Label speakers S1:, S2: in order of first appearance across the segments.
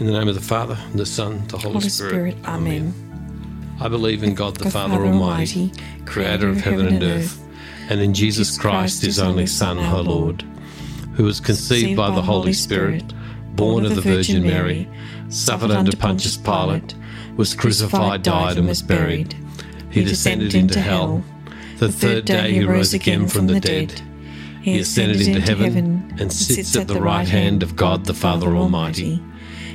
S1: In the name of the Father, and the Son, the Holy,
S2: Holy
S1: Spirit.
S2: Spirit. Amen.
S1: I believe in God the
S2: God,
S1: Father Almighty, creator of heaven and earth, and in Jesus Christ, his only Son, our Lord, who was conceived by the Holy Spirit, born of the Virgin Mary, suffered under Pontius Pilate, was crucified, died, and was buried. He descended into hell. The third day he rose again from the dead. He ascended into heaven and sits at the right hand of God the Father Almighty.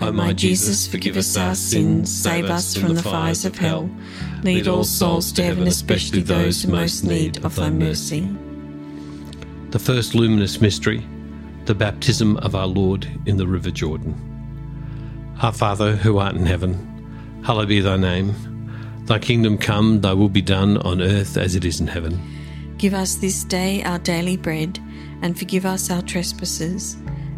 S1: O my Jesus, forgive us our sins, save us from the fires of hell.
S2: Lead all souls to heaven, especially those who most need of thy mercy.
S1: The first luminous mystery, the baptism of our Lord in the River Jordan. Our Father, who art in heaven, hallowed be thy name. Thy kingdom come, thy will be done on earth as it is in heaven.
S2: Give us this day our daily bread, and forgive us our trespasses,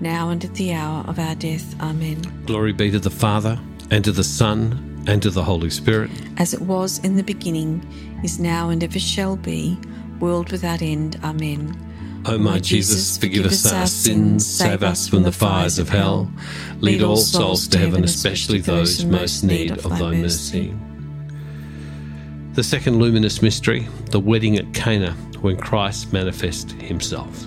S2: now and at the hour of our death. Amen.
S1: Glory be to the Father, and to the Son, and to the Holy Spirit.
S2: As it was in the beginning, is now, and ever shall be, world without end. Amen.
S1: O my Jesus, forgive us our sins, save us from the fires of hell. Lead all souls to heaven, especially those most need of thy mercy. The second luminous mystery, the wedding at Cana, when Christ manifests himself.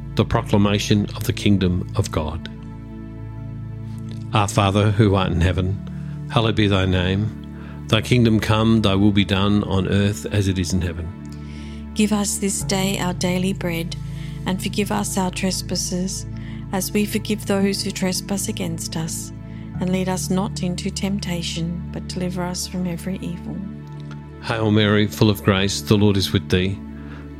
S1: the proclamation of the kingdom of God. Our Father, who art in heaven, hallowed be thy name. Thy kingdom come, thy will be done on earth as it is in heaven.
S2: Give us this day our daily bread, and forgive us our trespasses, as we forgive those who trespass against us. And lead us not into temptation, but deliver us from every evil.
S1: Hail Mary, full of grace, the Lord is with thee.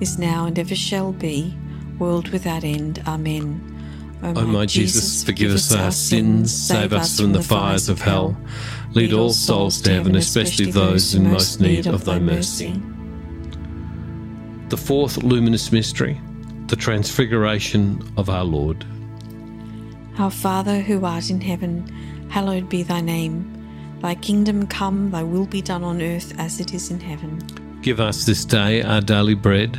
S2: is now, and ever shall be, world without end. Amen.
S1: O my Jesus, forgive us our sins, save us from the fires of hell. Lead all souls to heaven, especially those in most need of thy mercy. The fourth luminous mystery, the transfiguration of our Lord.
S2: Our Father who art in heaven, hallowed be thy name. Thy kingdom come, thy will be done on earth as it is in heaven.
S1: Give us this day our daily bread,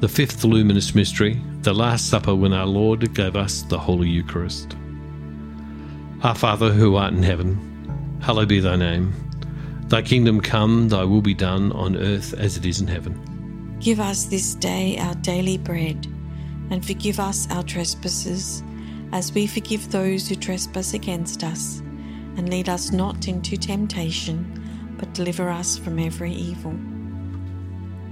S1: The fifth luminous mystery, the Last Supper when our Lord gave us the Holy Eucharist. Our Father who art in heaven, hallowed be thy name. Thy kingdom come, thy will be done on earth as it is in heaven.
S2: Give us this day our daily bread, and forgive us our trespasses, as we forgive those who trespass against us. And lead us not into temptation, but deliver us from every evil.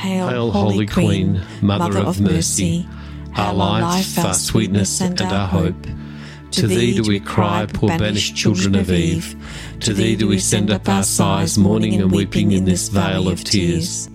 S2: Hail, Holy Queen, Mother of mercy,
S1: our life, our sweetness, and our hope. To thee do we cry, poor banished children of Eve. To thee do we send up our sighs, mourning and weeping in this vale of tears.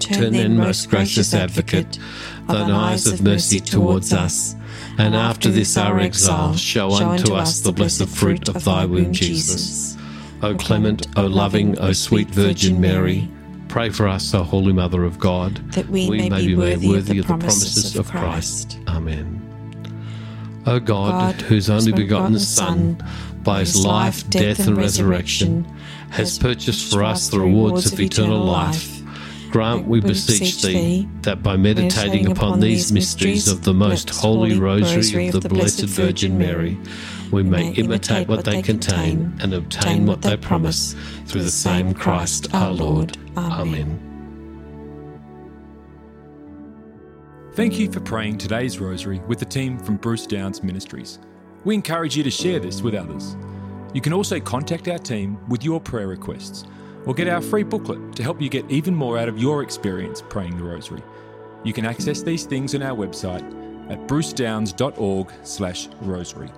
S1: Turn then, most gracious Advocate, thine eyes of mercy towards us, and after this our exile, show unto us the blessed fruit of thy womb, Jesus. O clement, O loving, O sweet Virgin Mary, pray for us, O Holy Mother of God,
S2: that we, may, be worthy, of the promises of Christ.
S1: Amen. O God,
S2: God,
S1: whose only begotten Son, by his life, death, and resurrection, has purchased for us the rewards of eternal life, grant, we beseech thee, that by meditating upon these mysteries of the most holy rosary of the Blessed Virgin Mary, we may imitate what they contain and obtain what they promise through the same Christ our Lord. Amen.
S3: Thank you for praying today's rosary with the team from Bruce Downs Ministries. We encourage you to share this with others. You can also contact our team with your prayer requests or get our free booklet to help you get even more out of your experience praying the rosary. You can access these things on our website at brucedowns.org/rosary.